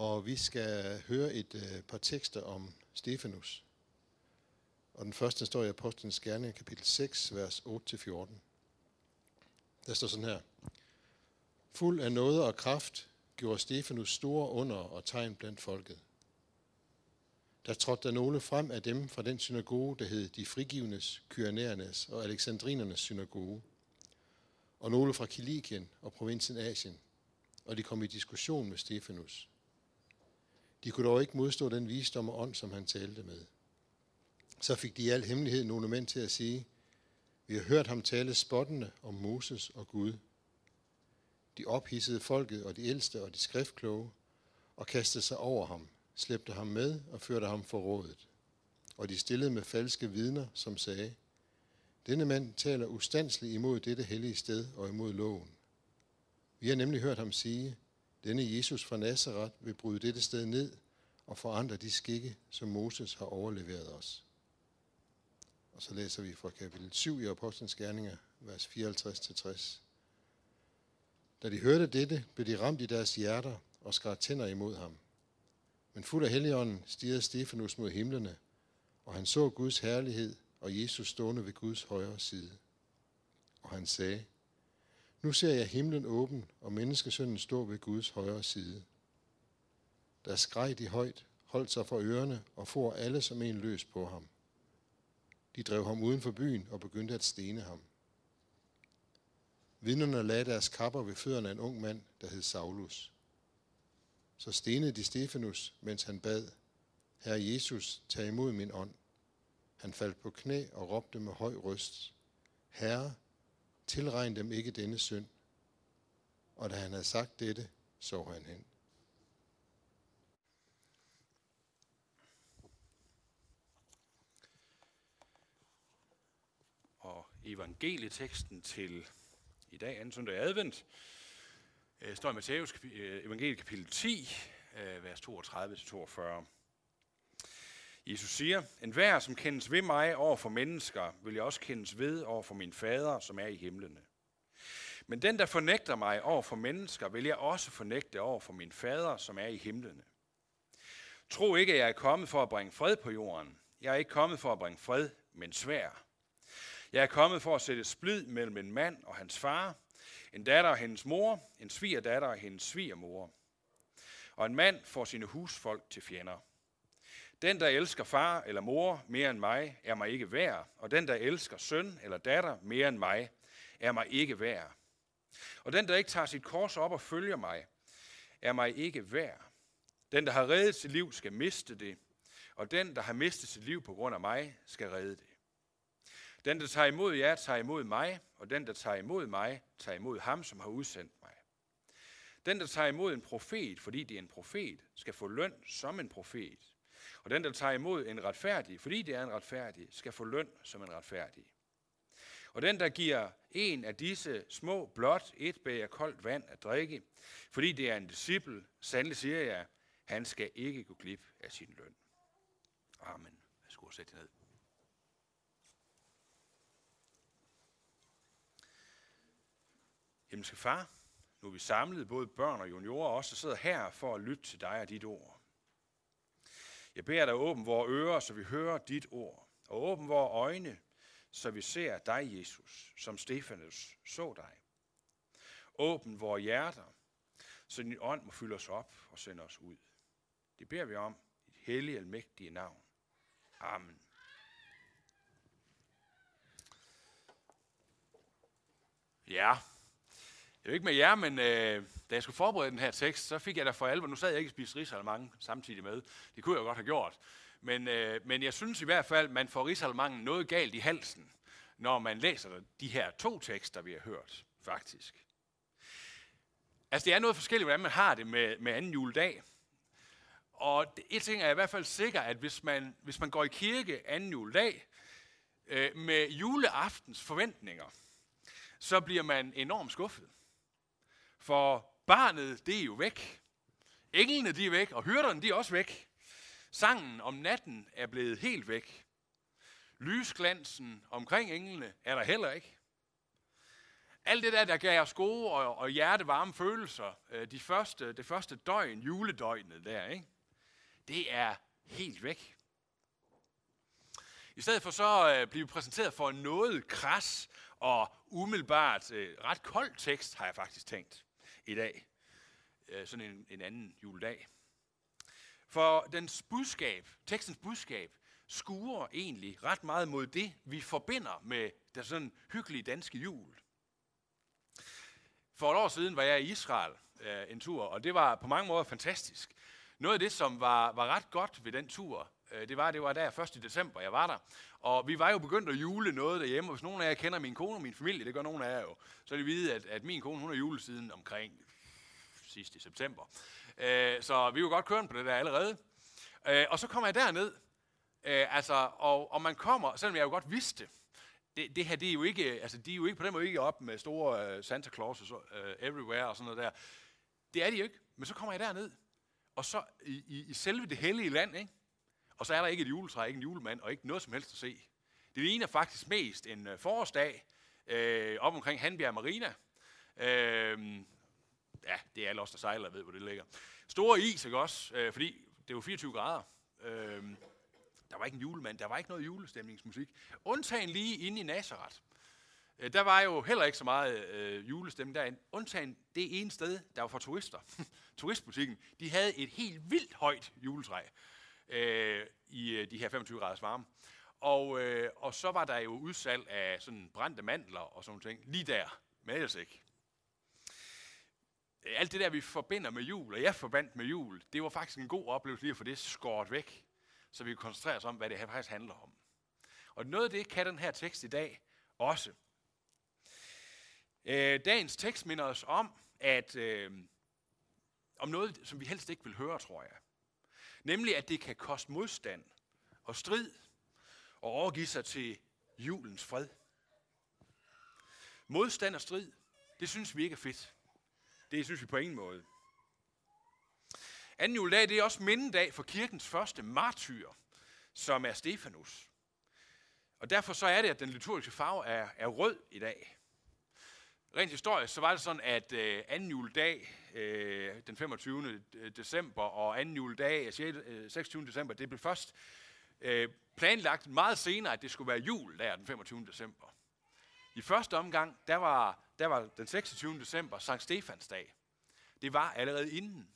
og vi skal høre et øh, par tekster om Stefanus. Og den første står i Apostlenes Gerning, kapitel 6, vers 8-14. Der står sådan her. Fuld af noget og kraft gjorde Stefanus store under og tegn blandt folket. Der trådte der nogle frem af dem fra den synagoge, der hed de frigivnes, kyrenæernes og alexandrinernes synagoge, og nogle fra Kilikien og provinsen Asien, og de kom i diskussion med Stefanus. De kunne dog ikke modstå den visdom og ånd, som han talte med. Så fik de i al hemmelighed nogle mænd til at sige, vi har hørt ham tale spottende om Moses og Gud. De ophidsede folket og de ældste og de skriftkloge og kastede sig over ham, slæbte ham med og førte ham for rådet. Og de stillede med falske vidner, som sagde, denne mand taler ustandsligt imod dette hellige sted og imod loven. Vi har nemlig hørt ham sige, denne Jesus fra Nazareth vil bryde dette sted ned og forandre de skikke, som Moses har overleveret os. Og så læser vi fra kapitel 7 i Apostlenes Gerninger, vers 54-60. Da de hørte dette, blev de ramt i deres hjerter og skar tænder imod ham. Men fuld af helligånden stirrede Stefanus mod himlene, og han så Guds herlighed og Jesus stående ved Guds højre side. Og han sagde, nu ser jeg himlen åben, og menneskesønnen står ved Guds højre side. Der skreg de højt, holdt sig for ørerne og for alle som en løs på ham. De drev ham uden for byen og begyndte at stene ham. Vidnerne lagde deres kapper ved fødderne af en ung mand, der hed Saulus. Så stenede de Stefanus, mens han bad, Herre Jesus, tag imod min ånd. Han faldt på knæ og råbte med høj røst, Herre, tilregn dem ikke denne synd. Og da han havde sagt dette, så han hen. Og evangelieteksten til i dag, anden søndag advent, øh, står i Matthæus øh, evangeliet kapitel 10, øh, vers 32-42. Jesus siger, en hver, som kendes ved mig over for mennesker, vil jeg også kendes ved over for min fader, som er i himlene. Men den, der fornægter mig over for mennesker, vil jeg også fornægte over for min fader, som er i himlene. Tro ikke, at jeg er kommet for at bringe fred på jorden. Jeg er ikke kommet for at bringe fred, men svær. Jeg er kommet for at sætte splid mellem en mand og hans far, en datter og hendes mor, en svigerdatter og hendes svigermor. Og en mand får sine husfolk til fjender. Den, der elsker far eller mor mere end mig, er mig ikke værd, og den, der elsker søn eller datter mere end mig, er mig ikke værd. Og den, der ikke tager sit kors op og følger mig, er mig ikke værd. Den, der har reddet sit liv, skal miste det, og den, der har mistet sit liv på grund af mig, skal redde det. Den, der tager imod jer, tager imod mig, og den, der tager imod mig, tager imod ham, som har udsendt mig. Den, der tager imod en profet, fordi det er en profet, skal få løn som en profet. Og den, der tager imod en retfærdig, fordi det er en retfærdig, skal få løn som en retfærdig. Og den, der giver en af disse små blot et bæger koldt vand at drikke, fordi det er en disciple, sandelig siger jeg, han skal ikke gå glip af sin løn. Amen. Jeg skulle sætte ned. Himmelske far, nu er vi samlet, både børn og juniorer, og også sidder her for at lytte til dig og dit ord. Jeg beder dig åbne vores ører, så vi hører dit ord, og åbne vores øjne, så vi ser dig, Jesus, som Stefanus så dig. Åbn vores hjerter, så din ånd må fylde os op og sende os ud. Det beder vi om i dit hellige og mægtige navn. Amen. Ja, jeg ved ikke med jer, men øh, da jeg skulle forberede den her tekst, så fik jeg da for alvor, nu sad jeg ikke og spiste risalemang samtidig med, det kunne jeg godt have gjort, men, øh, men jeg synes i hvert fald, man får risalemangen noget galt i halsen, når man læser de her to tekster, vi har hørt, faktisk. Altså, det er noget forskelligt, hvordan man har det med, med anden juledag. Og det, et ting er i hvert fald sikker, at hvis man, hvis man går i kirke anden juledag øh, med juleaftens forventninger, så bliver man enormt skuffet. For barnet, det er jo væk. Englene, de er væk, og hyrderne, de er også væk. Sangen om natten er blevet helt væk. Lysglansen omkring englene er der heller ikke. alt det der, der gav os gode og, og hjertevarme følelser, øh, de første, det første døgn, juledøgnet der, ikke? det er helt væk. I stedet for så øh, bliver vi præsenteret for noget kras og umiddelbart øh, ret kold tekst, har jeg faktisk tænkt i dag. Øh, sådan en, en anden juledag. For dens budskab, tekstens budskab, skuer egentlig ret meget mod det, vi forbinder med den sådan hyggelige danske jul. For et år siden var jeg i Israel øh, en tur, og det var på mange måder fantastisk. Noget af det, som var, var ret godt ved den tur, Øh, det var, det var der 1. december, jeg var der. Og vi var jo begyndt at jule noget derhjemme, og hvis nogen af jer kender min kone og min familie, det gør nogen af jer jo, så er det vide, at, at min kone, hun er julesiden omkring sidst i september. Øh, så vi var godt kørende på det der allerede. Øh, og så kommer jeg derned, altså, og, og man kommer, selvom jeg jo godt vidste, det, det her, det er jo ikke, altså, de er jo ikke på den måde ikke op med store uh, Santa Claus uh, everywhere og sådan noget der. Det er de jo ikke. Men så kommer jeg derned, og så i, i, i selve det hellige land, ikke? Og så er der ikke et juletræ, ikke en julemand, og ikke noget som helst at se. Det ligner faktisk mest en øh, forårsdag øh, op omkring Hanbjerg Marina. Øh, ja, det er alle os, der sejler, ved, hvor det ligger. Store is, ikke også? Øh, fordi det var 24 grader. Øh, der var ikke en julemand, der var ikke noget julestemningsmusik. Undtagen lige inde i Nazareth. Øh, der var jo heller ikke så meget øh, julestemning derinde. Undtagen det ene sted, der var for turister. Turistbutikken. De havde et helt vildt højt juletræ øh, i øh, de her 25 graders varme. Og, øh, og så var der jo udsalg af sådan brændte mandler og sådan ting. Lige der. Men ellers ikke. Alt det der, vi forbinder med jul, og jeg forbandt med jul, det var faktisk en god oplevelse lige at få det skåret væk så vi kan koncentrere os om, hvad det her faktisk handler om. Og noget af det kan den her tekst i dag også. Øh, dagens tekst minder os om, at øh, om noget, som vi helst ikke vil høre, tror jeg. Nemlig, at det kan koste modstand og strid og overgive sig til julens fred. Modstand og strid, det synes vi ikke er fedt. Det synes vi på ingen måde. Anden juledag det er også mindedag for kirkens første martyr, som er Stefanus. Og derfor så er det, at den liturgiske farve er, er rød i dag. Rent historisk, så var det sådan, at øh, anden juledag, øh, den 25. Øh, december, og anden juledag, 6, øh, 26. Øh, december, det blev først øh, planlagt meget senere, at det skulle være jul der den 25. december. I første omgang, der var, der var den 26. december Sankt Stefans dag. Det var allerede inden.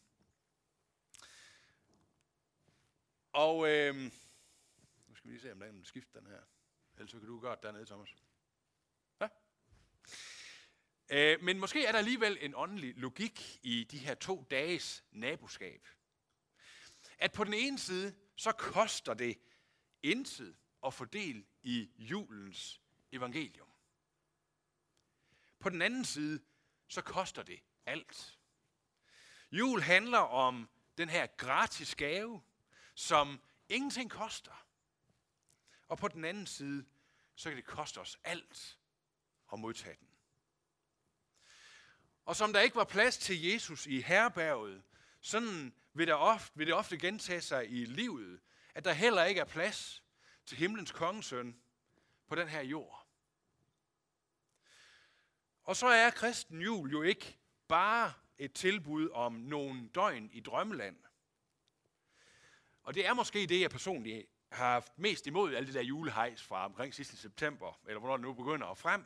Og øh, nu skal vi lige se, om der er en skift den her. Ellers kan du gøre det dernede, Thomas. Øh, men måske er der alligevel en åndelig logik i de her to dages naboskab. At på den ene side, så koster det intet at få del i julens evangelium. På den anden side, så koster det alt. Jul handler om den her gratis gave, som ingenting koster. Og på den anden side, så kan det koste os alt at modtage den. Og som der ikke var plads til Jesus i herberget, sådan vil, der ofte, vil det ofte gentage sig i livet, at der heller ikke er plads til himlens kongesøn på den her jord. Og så er kristen jul jo ikke bare et tilbud om nogle døgn i drømmeland. Og det er måske det, jeg personligt har haft mest imod alle det der julehejs fra omkring sidste september, eller hvornår det nu begynder at frem.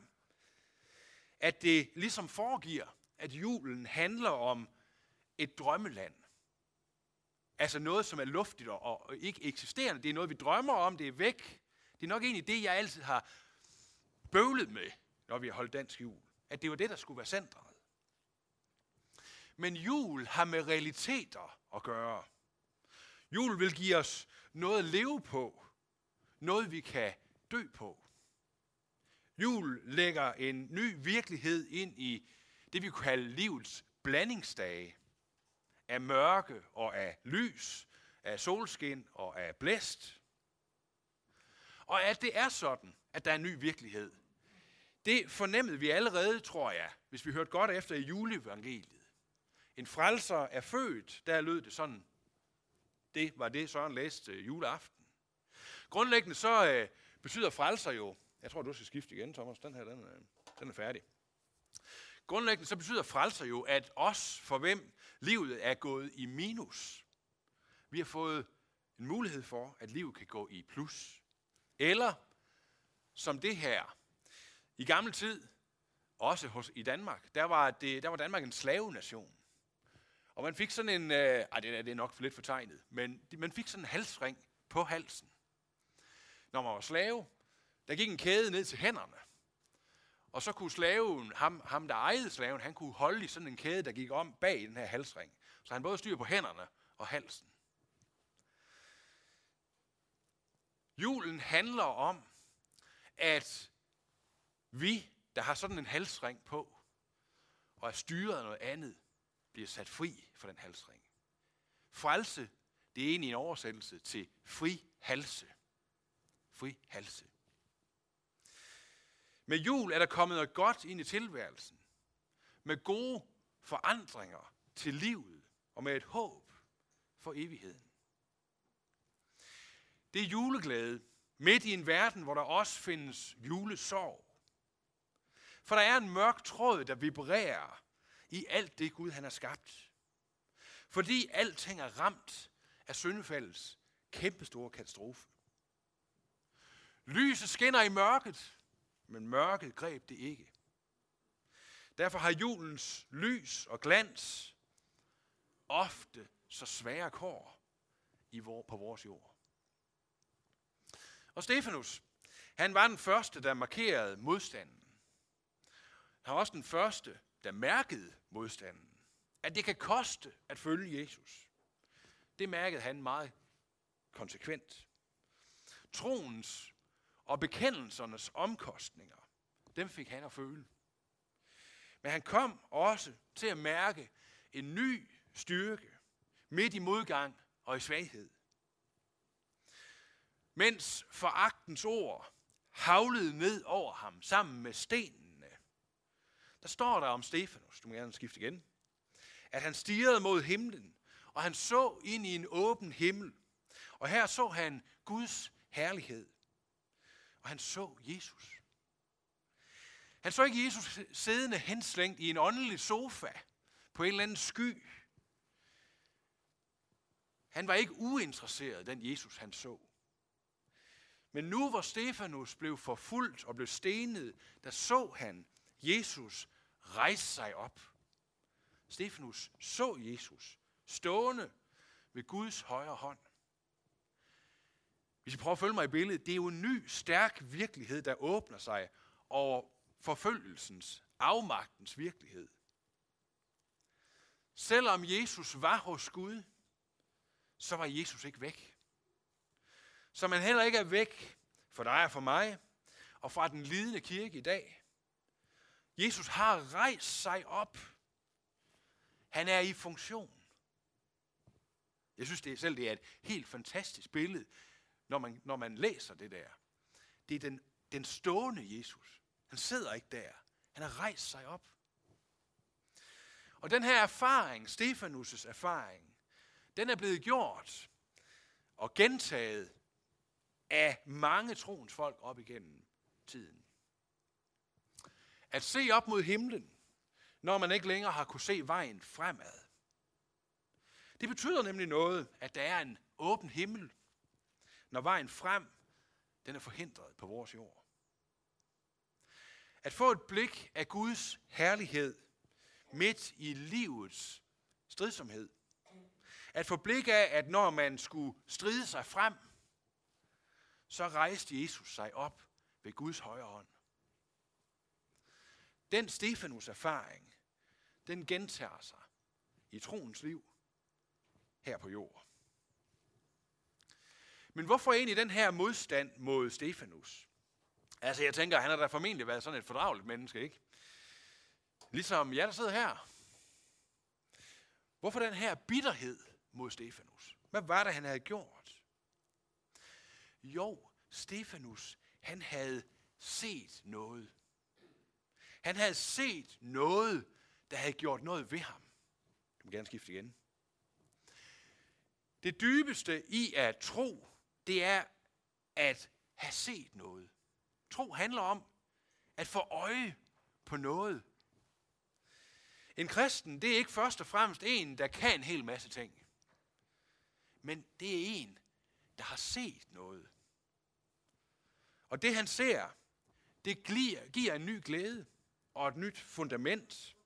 At det ligesom foregiver, at julen handler om et drømmeland. Altså noget, som er luftigt og ikke eksisterende. Det er noget, vi drømmer om, det er væk. Det er nok egentlig det, jeg altid har bøvlet med, når vi har holdt dansk jul. At det var det, der skulle være centret. Men jul har med realiteter at gøre. Jul vil give os noget at leve på. Noget vi kan dø på. Jul lægger en ny virkelighed ind i det, vi kunne kalde livets blandingsdage. Af mørke og af lys, af solskin og af blæst. Og at det er sådan, at der er en ny virkelighed, det fornemmede vi allerede, tror jeg, hvis vi hørte godt efter i juleevangeliet. En frelser er født, der lød det sådan det var det, Søren læste øh, juleaften. Grundlæggende så øh, betyder frelser jo, jeg tror, du skal skifte igen, Thomas, den her, den, øh, den er færdig. Grundlæggende så betyder frelser jo, at os, for hvem livet er gået i minus, vi har fået en mulighed for, at livet kan gå i plus. Eller som det her. I gammel tid, også hos, i Danmark, der var, det, der var Danmark en slavenation. Og man fik sådan en, øh, ej det er, det er nok for lidt fortegnet, men man fik sådan en halsring på halsen. Når man var slave, der gik en kæde ned til hænderne. Og så kunne slaven, ham, ham der ejede slaven, han kunne holde i sådan en kæde, der gik om bag den her halsring. Så han både styr på hænderne og halsen. Julen handler om, at vi, der har sådan en halsring på, og er styret af noget andet, bliver sat fri for den halsring. Frelse, det er egentlig en oversættelse til fri halse. Fri halse. Med jul er der kommet noget godt ind i tilværelsen. Med gode forandringer til livet og med et håb for evigheden. Det er juleglæde midt i en verden, hvor der også findes julesorg. For der er en mørk tråd, der vibrerer i alt det Gud han har skabt. Fordi alting er ramt af syndefaldets kæmpestore katastrofe. Lyset skinner i mørket, men mørket greb det ikke. Derfor har julens lys og glans ofte så svære kår i vor, på vores jord. Og Stefanus, han var den første, der markerede modstanden. Han var også den første, der mærkede modstanden. At det kan koste at følge Jesus. Det mærkede han meget konsekvent. Troens og bekendelsernes omkostninger, dem fik han at føle. Men han kom også til at mærke en ny styrke midt i modgang og i svaghed. Mens foragtens ord havlede ned over ham sammen med stenene, der står der om Stefanus, du må gerne skifte igen, at han stirrede mod himlen, og han så ind i en åben himmel. Og her så han Guds herlighed. Og han så Jesus. Han så ikke Jesus siddende henslængt i en åndelig sofa på en eller anden sky. Han var ikke uinteresseret, den Jesus han så. Men nu hvor Stefanus blev forfulgt og blev stenet, der så han Jesus rejse sig op. Stefanus så Jesus stående ved Guds højre hånd. Hvis I prøver at følge mig i billedet, det er jo en ny, stærk virkelighed, der åbner sig over forfølgelsens, afmagtens virkelighed. Selvom Jesus var hos Gud, så var Jesus ikke væk. Så man heller ikke er væk for dig og for mig, og fra den lidende kirke i dag. Jesus har rejst sig op. Han er i funktion. Jeg synes det er, selv, det er et helt fantastisk billede, når man, når man læser det der. Det er den, den stående Jesus. Han sidder ikke der. Han har rejst sig op. Og den her erfaring, Stefanus' erfaring, den er blevet gjort og gentaget af mange troens folk op igennem tiden. At se op mod himlen, når man ikke længere har kunne se vejen fremad. Det betyder nemlig noget, at der er en åben himmel, når vejen frem, den er forhindret på vores jord. At få et blik af Guds herlighed midt i livets stridsomhed. At få blik af, at når man skulle stride sig frem, så rejste Jesus sig op ved Guds højre hånd. Den Stefanus erfaring, den gentager sig i troens liv her på jord. Men hvorfor egentlig den her modstand mod Stefanus? Altså, jeg tænker, han har da formentlig været sådan et fordrageligt menneske, ikke? Ligesom jeg, der sidder her. Hvorfor den her bitterhed mod Stefanus? Hvad var det, han havde gjort? Jo, Stefanus, han havde set noget. Han havde set noget, der havde gjort noget ved ham. Du må gerne skifte igen. Det dybeste i at tro, det er at have set noget. Tro handler om at få øje på noget. En kristen, det er ikke først og fremmest en, der kan en hel masse ting. Men det er en, der har set noget. Og det han ser, det giver en ny glæde og et nyt fundament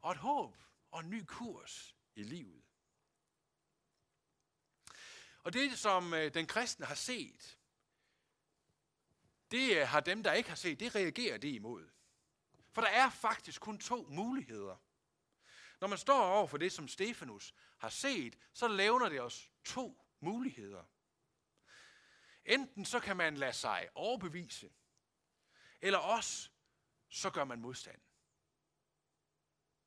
og et håb og en ny kurs i livet. Og det, som øh, den kristne har set, det øh, har dem, der ikke har set, det reagerer det imod. For der er faktisk kun to muligheder. Når man står over for det, som Stefanus har set, så lavner det os to muligheder. Enten så kan man lade sig overbevise, eller også så gør man modstand.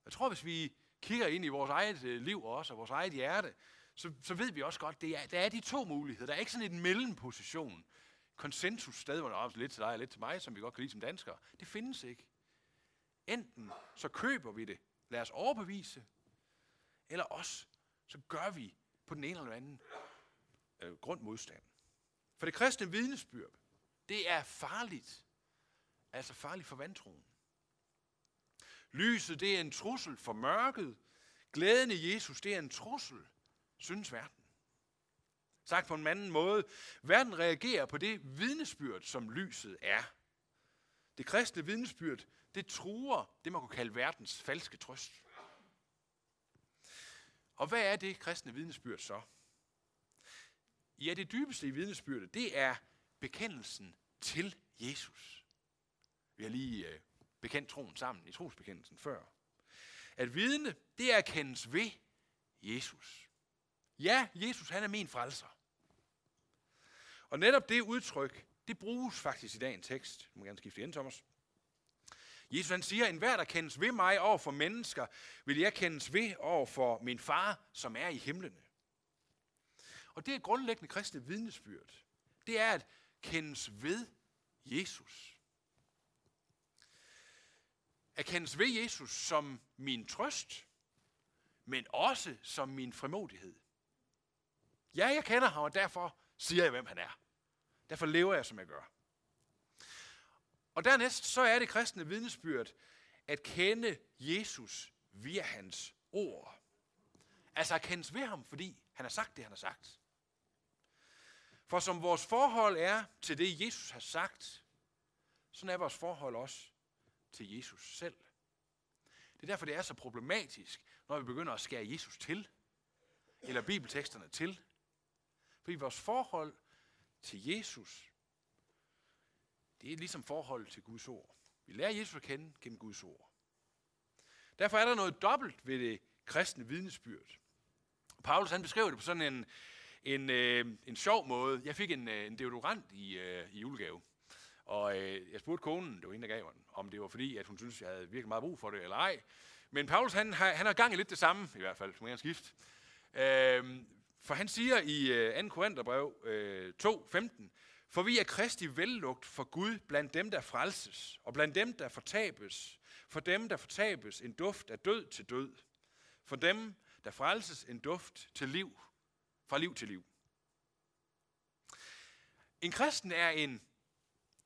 Jeg tror, hvis vi kigger ind i vores eget øh, liv også, og vores eget hjerte, så, så ved vi også godt, det er, der er de to muligheder. Der er ikke sådan en mellemposition. Konsensus sted, hvor der er lidt til dig og lidt til mig, som vi godt kan lide som danskere. Det findes ikke. Enten så køber vi det, lad os overbevise, eller også så gør vi på den ene eller anden øh, grund modstand. For det kristne vidnesbyrd, det er farligt. Altså farligt for vantroen. Lyset, det er en trussel for mørket. Glæden i Jesus, det er en trussel, synes verden. Sagt på en anden måde, verden reagerer på det vidnesbyrd, som lyset er. Det kristne vidnesbyrd, det truer det, man kunne kalde verdens falske trøst. Og hvad er det kristne vidnesbyrd så? Ja, det dybeste i vidnesbyrdet, det er bekendelsen til Jesus. Vi har lige øh, bekendt troen sammen i trosbekendelsen før. At vidne, det er at kendes ved Jesus. Ja, Jesus han er min frelser. Og netop det udtryk, det bruges faktisk i dagens tekst. Du må gerne skifte igen, Thomas. Jesus han siger, en hver, der kendes ved mig over for mennesker, vil jeg kendes ved over for min far, som er i himlene. Og det er grundlæggende kristne vidnesbyrd. Det er at kendes ved Jesus. At kendes ved Jesus som min trøst, men også som min frimodighed. Ja, jeg kender ham, og derfor siger jeg, hvem han er. Derfor lever jeg, som jeg gør. Og dernæst så er det kristne vidnesbyrd at kende Jesus via hans ord. Altså at kendes ved ham, fordi han har sagt det, han har sagt. For som vores forhold er til det, Jesus har sagt, sådan er vores forhold også til Jesus selv. Det er derfor, det er så problematisk, når vi begynder at skære Jesus til, eller bibelteksterne til. Fordi vores forhold til Jesus, det er ligesom forhold til Guds ord. Vi lærer Jesus at kende gennem Guds ord. Derfor er der noget dobbelt ved det kristne vidnesbyrd. Paulus han beskriver det på sådan en, en, øh, en sjov måde. Jeg fik en, øh, en deodorant i, øh, i julegave. Og øh, jeg spurgte konen, det var en, der gav den, om det var fordi, at hun synes, jeg havde virkelig meget brug for det, eller ej. Men Paulus, han, han har gang i lidt det samme, i hvert fald, som jeg skift. Øh, for han siger i øh, 2. Korintherbrev øh, 2.15, for vi er Kristi vellugt for Gud blandt dem, der frelses, og blandt dem, der fortabes. For dem, der fortabes, en duft af død til død. For dem, der frelses, en duft til liv fra liv til liv. En kristen er en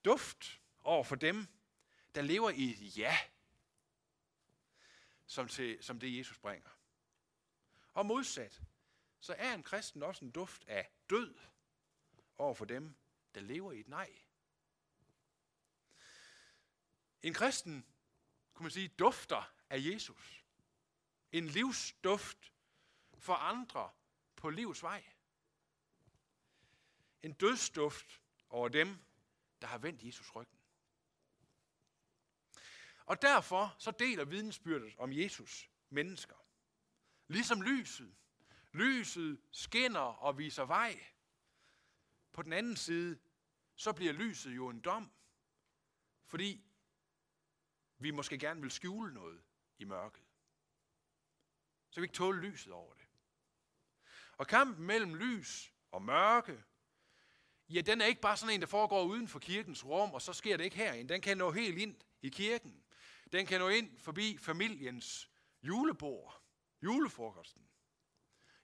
duft over for dem, der lever i et ja, som, til, som det Jesus bringer. Og modsat, så er en kristen også en duft af død over for dem, der lever i et nej. En kristen, kunne man sige, dufter af Jesus. En livsduft for andre, på livs vej. En dødsduft over dem, der har vendt Jesus ryggen. Og derfor så deler vidensbyrdet om Jesus mennesker. Ligesom lyset. Lyset skinner og viser vej. På den anden side, så bliver lyset jo en dom, fordi vi måske gerne vil skjule noget i mørket. Så vi ikke tåle lyset over det. Og kampen mellem lys og mørke, ja, den er ikke bare sådan en, der foregår uden for kirkens rum, og så sker det ikke herinde. Den kan nå helt ind i kirken. Den kan nå ind forbi familiens julebord, julefrokosten.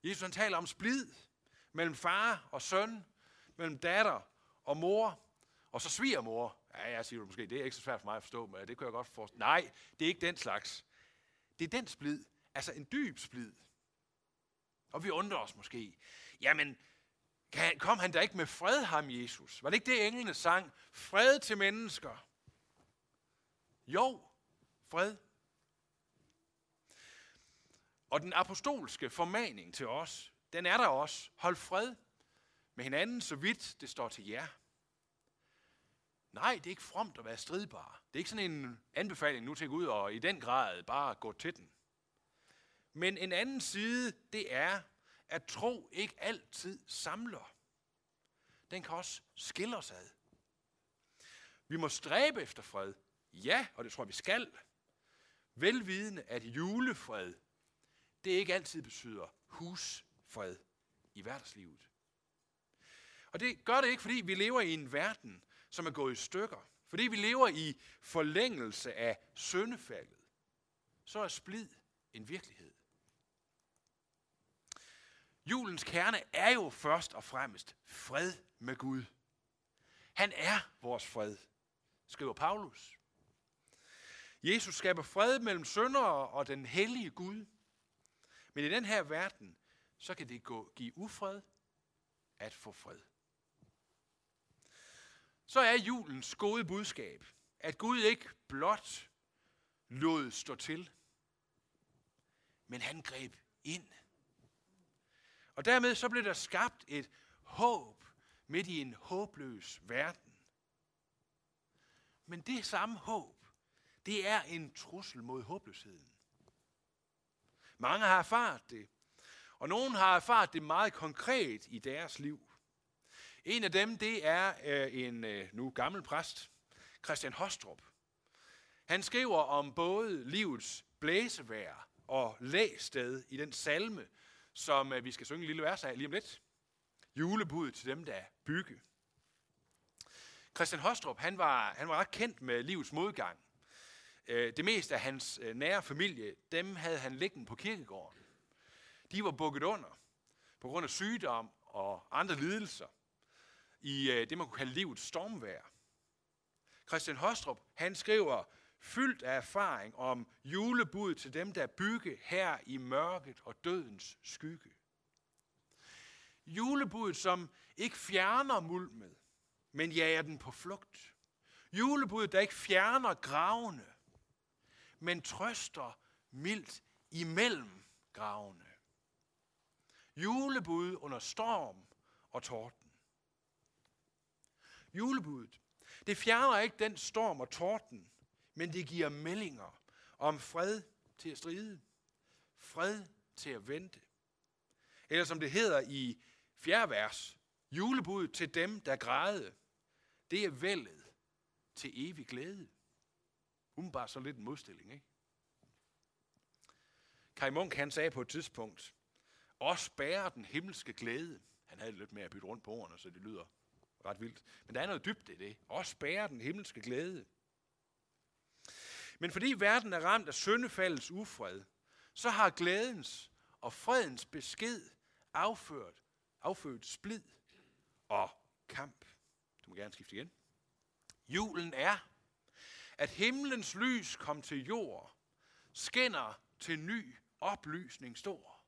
Jesus han taler om splid mellem far og søn, mellem datter og mor, og så svigermor. Ja, jeg siger du måske, det er ikke så svært for mig at forstå, men det kan jeg godt forstå. Nej, det er ikke den slags. Det er den splid, altså en dyb splid. Og vi undrer os måske, jamen, kan, kom han da ikke med fred, ham Jesus? Var det ikke det, englene sang? Fred til mennesker. Jo, fred. Og den apostolske formaning til os, den er der også. Hold fred med hinanden, så vidt det står til jer. Nej, det er ikke fromt at være stridbar. Det er ikke sådan en anbefaling nu til at gå ud og i den grad bare gå til den. Men en anden side, det er, at tro ikke altid samler. Den kan også skille os ad. Vi må stræbe efter fred. Ja, og det tror jeg, vi skal. Velvidende, at julefred, det ikke altid betyder husfred i hverdagslivet. Og det gør det ikke, fordi vi lever i en verden, som er gået i stykker. Fordi vi lever i forlængelse af syndefaldet. Så er splid en virkelighed. Julens kerne er jo først og fremmest fred med Gud. Han er vores fred, skriver Paulus. Jesus skaber fred mellem syndere og den hellige Gud. Men i den her verden, så kan det gå, give ufred at få fred. Så er julens gode budskab, at Gud ikke blot lod stå til, men han greb ind. Og dermed så blev der skabt et håb midt i en håbløs verden. Men det samme håb, det er en trussel mod håbløsheden. Mange har erfaret det, og nogen har erfaret det meget konkret i deres liv. En af dem, det er øh, en øh, nu gammel præst, Christian Hostrup. Han skriver om både livets blæsevær og læsted i den salme, som øh, vi skal synge en lille vers af lige om lidt. Julebud til dem, der bygge. Christian Hostrup, han var, han var ret kendt med livets modgang. Øh, det meste af hans øh, nære familie, dem havde han liggende på kirkegården. De var bukket under på grund af sygdom og andre lidelser i øh, det, man kunne kalde livets stormvær. Christian Hostrup, han skriver, fyldt af erfaring om julebud til dem, der bygge her i mørket og dødens skygge. Julebuddet, som ikke fjerner mulmet, men jager den på flugt. Julebuddet, der ikke fjerner gravene, men trøster mildt imellem gravene. Julebud under storm og torden. Julebudet, det fjerner ikke den storm og torden, men det giver meldinger om fred til at stride, fred til at vente. Eller som det hedder i fjerde vers, julebud til dem, der græde, det er vældet til evig glæde. Umiddelbart så lidt en modstilling, ikke? Kai Munk, han sagde på et tidspunkt, os bærer den himmelske glæde. Han havde lidt med at bytte rundt på ordene, så det lyder ret vildt. Men der er noget dybt i det. Os bærer den himmelske glæde. Men fordi verden er ramt af syndefaldets ufred, så har glædens og fredens besked afført, affødt splid og kamp. Du må gerne skifte igen. Julen er, at himlens lys kom til jord, skinner til ny oplysning stor.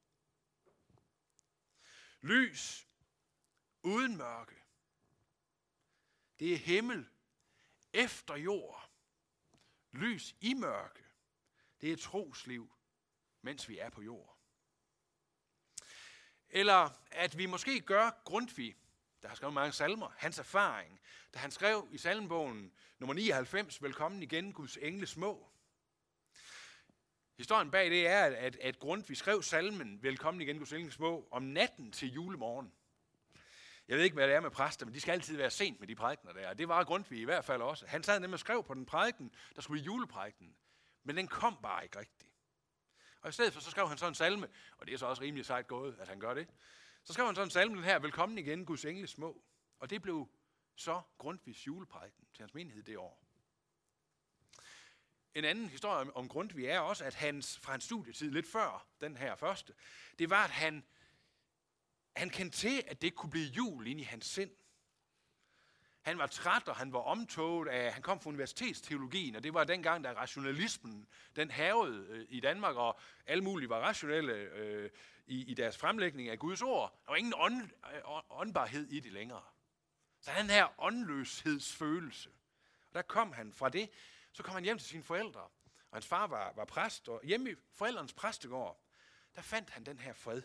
Lys uden mørke. Det er himmel efter jord. Lys i mørke. Det er trosliv, mens vi er på jord. Eller at vi måske gør Grundtvig, der har skrevet mange salmer, hans erfaring, da han skrev i salmbogen nummer 99, Velkommen igen, Guds engle små. Historien bag det er, at, at Grundtvig skrev salmen Velkommen igen, Guds engle små, om natten til julemorgen. Jeg ved ikke, hvad det er med præster, men de skal altid være sent med de prædikener der. Og det var Grundtvig i hvert fald også. Han sad nemlig og skrev på den prædiken, der skulle i juleprædiken. Men den kom bare ikke rigtigt. Og i stedet for, så skrev han sådan en salme, og det er så også rimelig sejt gået, at han gør det. Så skrev han sådan en salme, den her, Velkommen igen, Guds engle små. Og det blev så Grundtvigs juleprædiken til hans menighed det år. En anden historie om Grundtvig er også, at hans, fra hans studietid lidt før den her første, det var, at han han kendte til, at det kunne blive jul ind i hans sind. Han var træt, og han var omtoget af, han kom fra universitetsteologien, og det var dengang, da rationalismen, den havede øh, i Danmark, og alle mulige var rationelle øh, i, i deres fremlægning af Guds ord. Der var ingen ånd, øh, åndbarhed i det længere. Så den her åndløshedsfølelse. Og der kom han fra det, så kom han hjem til sine forældre, og hans far var, var præst, og hjemme i forældrens præstegård, der fandt han den her fred.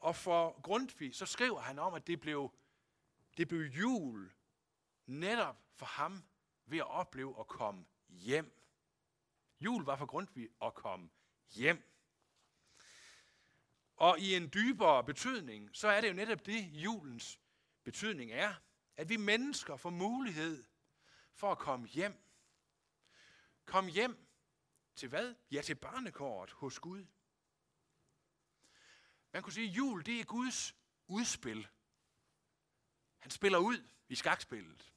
Og for Grundtvig, så skriver han om, at det blev, det blev jul netop for ham ved at opleve at komme hjem. Jul var for Grundtvig at komme hjem. Og i en dybere betydning, så er det jo netop det, julens betydning er, at vi mennesker får mulighed for at komme hjem. Kom hjem til hvad? Ja, til barnekåret hos Gud. Man kunne sige, at jul det er Guds udspil. Han spiller ud i skakspillet.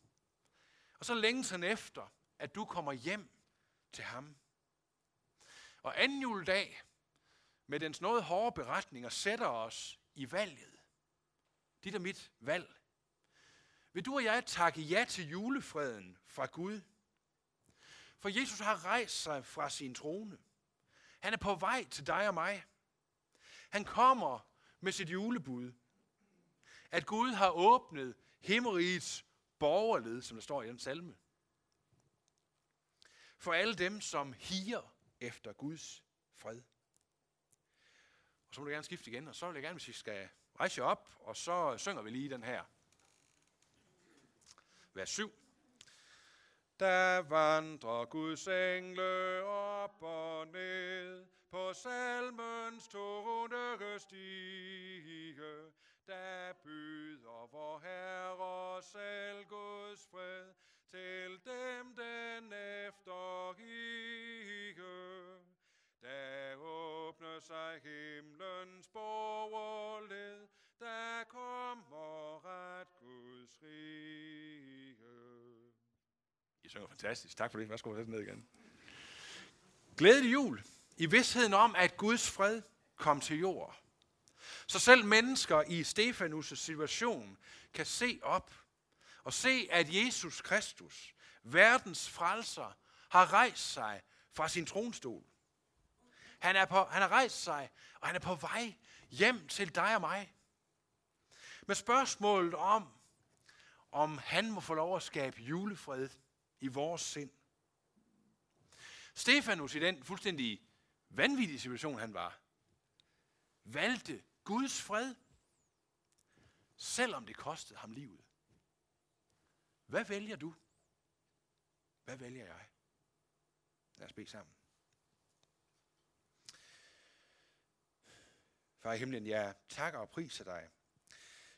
Og så længes han efter, at du kommer hjem til ham. Og anden juledag, med dens noget hårde beretninger, sætter os i valget. Dit er mit valg. Vil du og jeg takke ja til julefreden fra Gud? For Jesus har rejst sig fra sin trone. Han er på vej til dig og mig. Han kommer med sit julebud. At Gud har åbnet himmerigets borgerled, som der står i den salme. For alle dem, som higer efter Guds fred. Og så må du gerne skifte igen, og så vil jeg gerne, hvis I skal rejse jer op, og så synger vi lige den her. Vers 7. Der vandrer Guds engle op og ned på salmens tone stige. Der byder vor Herre selv Guds fred til dem den efter der åbner sig himlens borgerled, der kommer ret Guds rige. I synger fantastisk. Tak for det. Værsgo, sæt ned igen. Glædelig jul i vidsheden om, at Guds fred kom til jord. Så selv mennesker i Stefanus' situation kan se op og se, at Jesus Kristus, verdens frelser, har rejst sig fra sin tronstol. Han, er på, han er rejst sig, og han er på vej hjem til dig og mig. Med spørgsmålet om, om han må få lov at skabe julefred i vores sind. Stefanus i den fuldstændig vanvittige situation, han var, valgte Guds fred, selvom det kostede ham livet. Hvad vælger du? Hvad vælger jeg? Lad os bede sammen. Far i himlen, jeg takker og priser dig,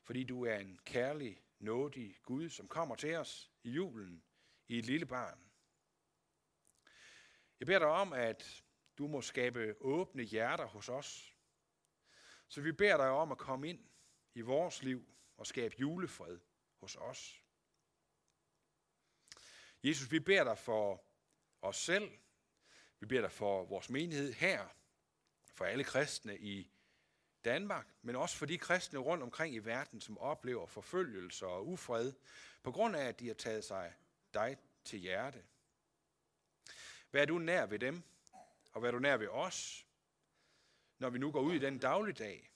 fordi du er en kærlig, nådig Gud, som kommer til os i julen i et lille barn. Jeg beder dig om, at du må skabe åbne hjerter hos os. Så vi beder dig om at komme ind i vores liv og skabe julefred hos os. Jesus, vi beder dig for os selv. Vi beder dig for vores menighed her, for alle kristne i Danmark, men også for de kristne rundt omkring i verden, som oplever forfølgelse og ufred, på grund af, at de har taget sig dig til hjerte. Vær du nær ved dem, og vær du nær ved os, når vi nu går ud i den dagligdag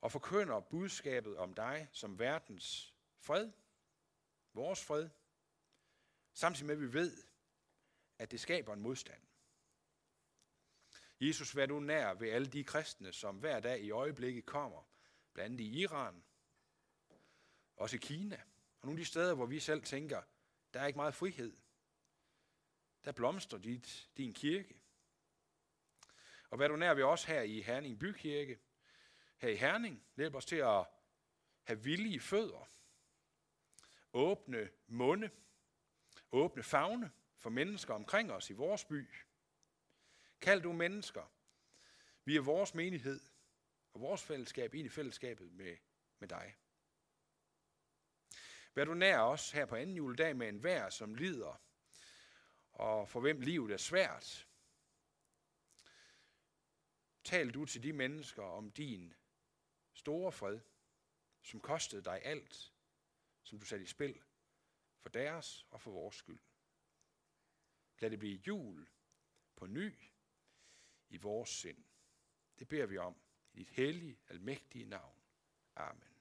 og forkynder budskabet om dig som verdens fred, vores fred, samtidig med at vi ved, at det skaber en modstand. Jesus, vær du nær ved alle de kristne, som hver dag i øjeblikket kommer, blandt andet i Iran, også i Kina, og nogle af de steder, hvor vi selv tænker, der er ikke meget frihed. Der blomstrer dit, din kirke. Og vær du nær ved os her i Herning Bykirke, her i Herning, hjælp os til at have villige fødder, åbne munde, åbne fagne for mennesker omkring os i vores by. Kald du mennesker via vores menighed og vores fællesskab ind i fællesskabet med, med dig. Vær du nær os her på anden juledag med en vær, som lider, og for hvem livet er svært. Tal du til de mennesker om din store fred, som kostede dig alt, som du satte i spil for deres og for vores skyld. Lad det blive jul på ny i vores sind. Det beder vi om i dit hellige, almægtige navn. Amen.